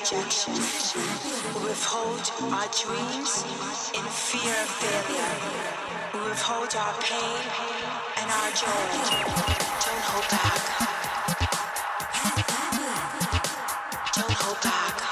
rejection. We withhold our dreams in fear of failure. We withhold our pain and our joy. Don't hold back. Don't hold back.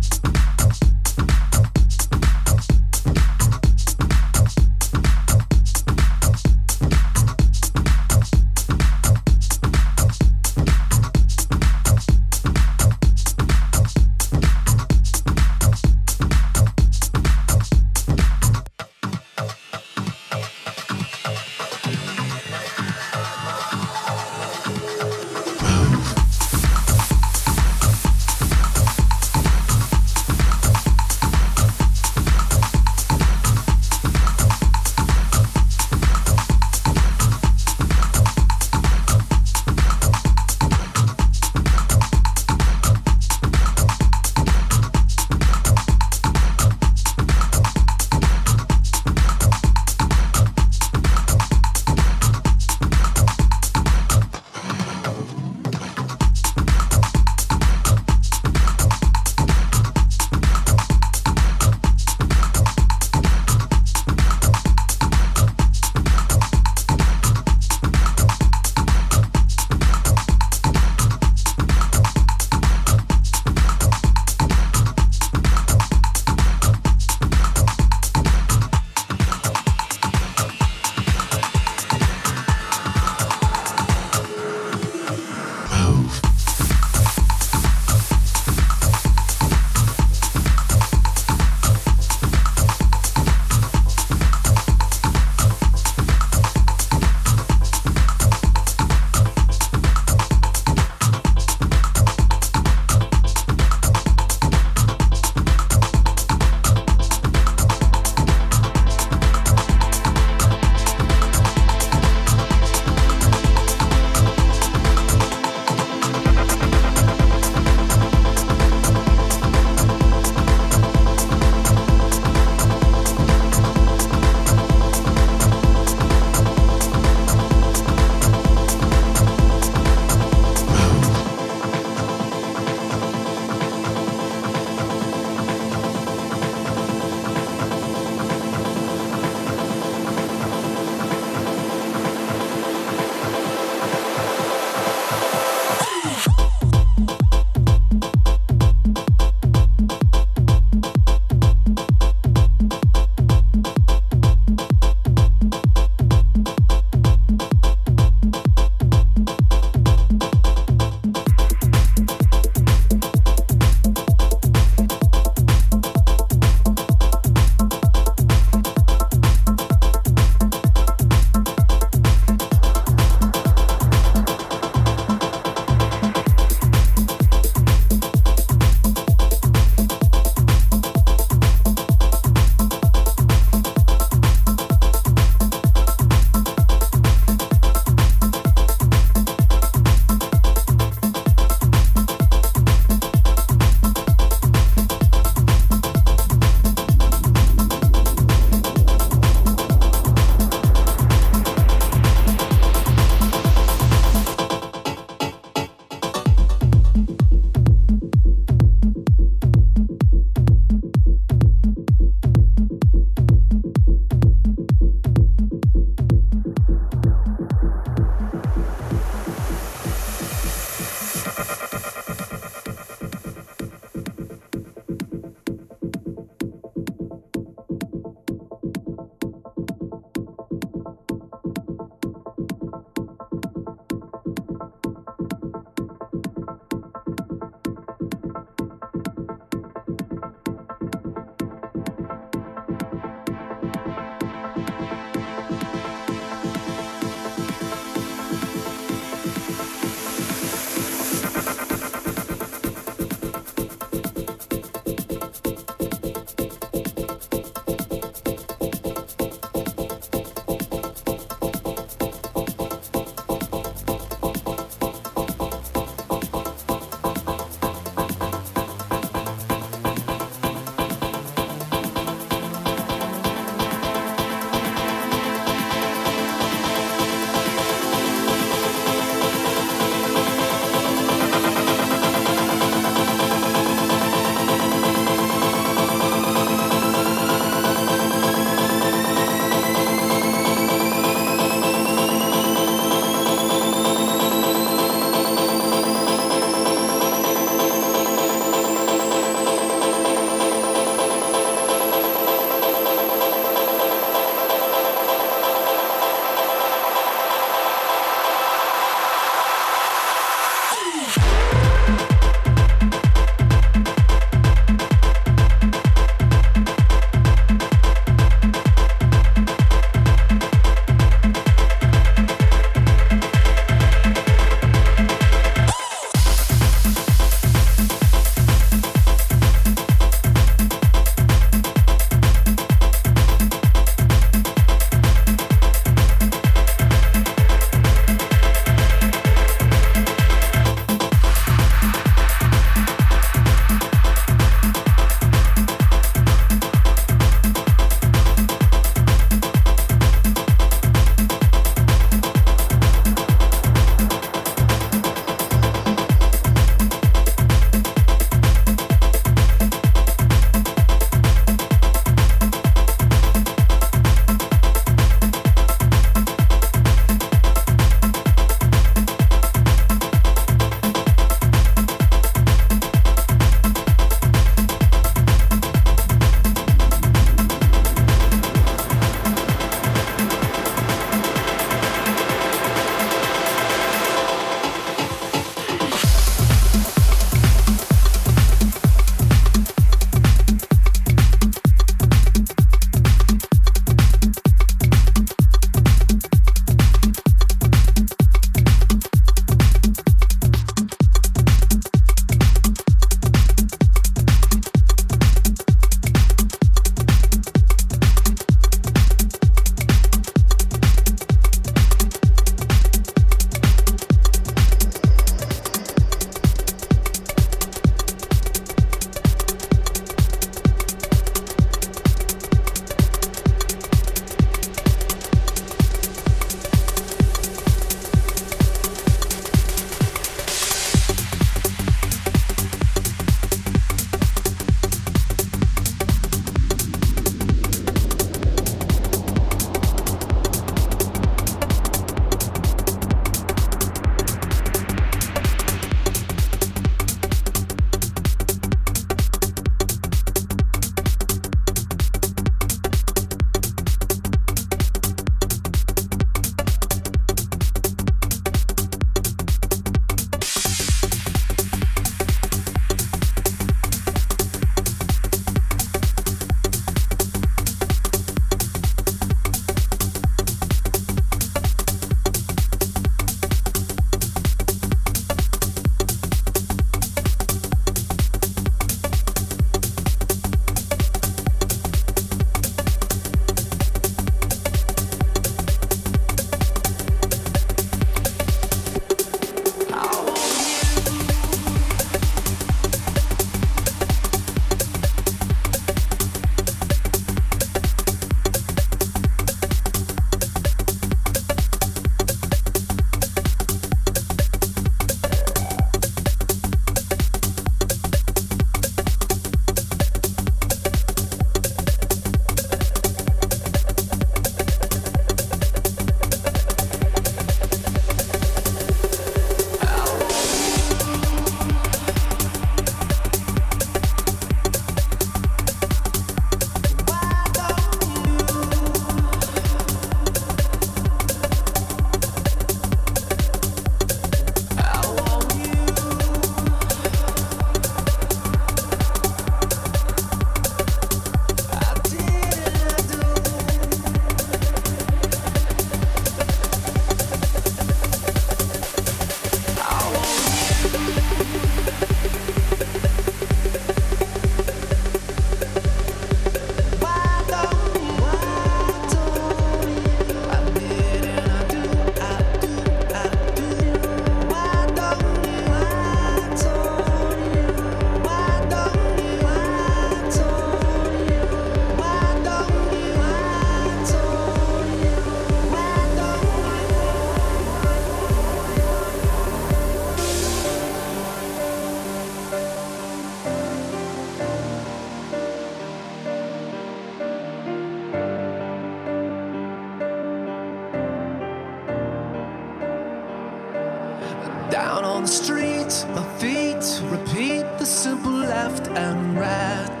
Down on the street, my feet repeat the simple left and right.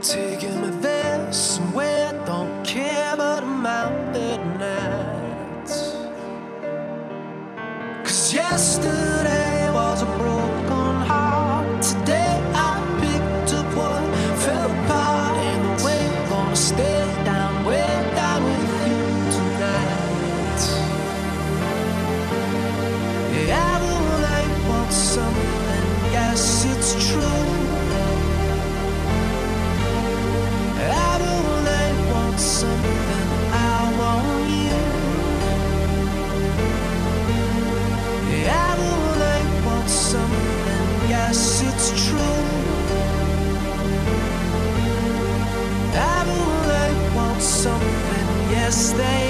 Taking me there somewhere. best they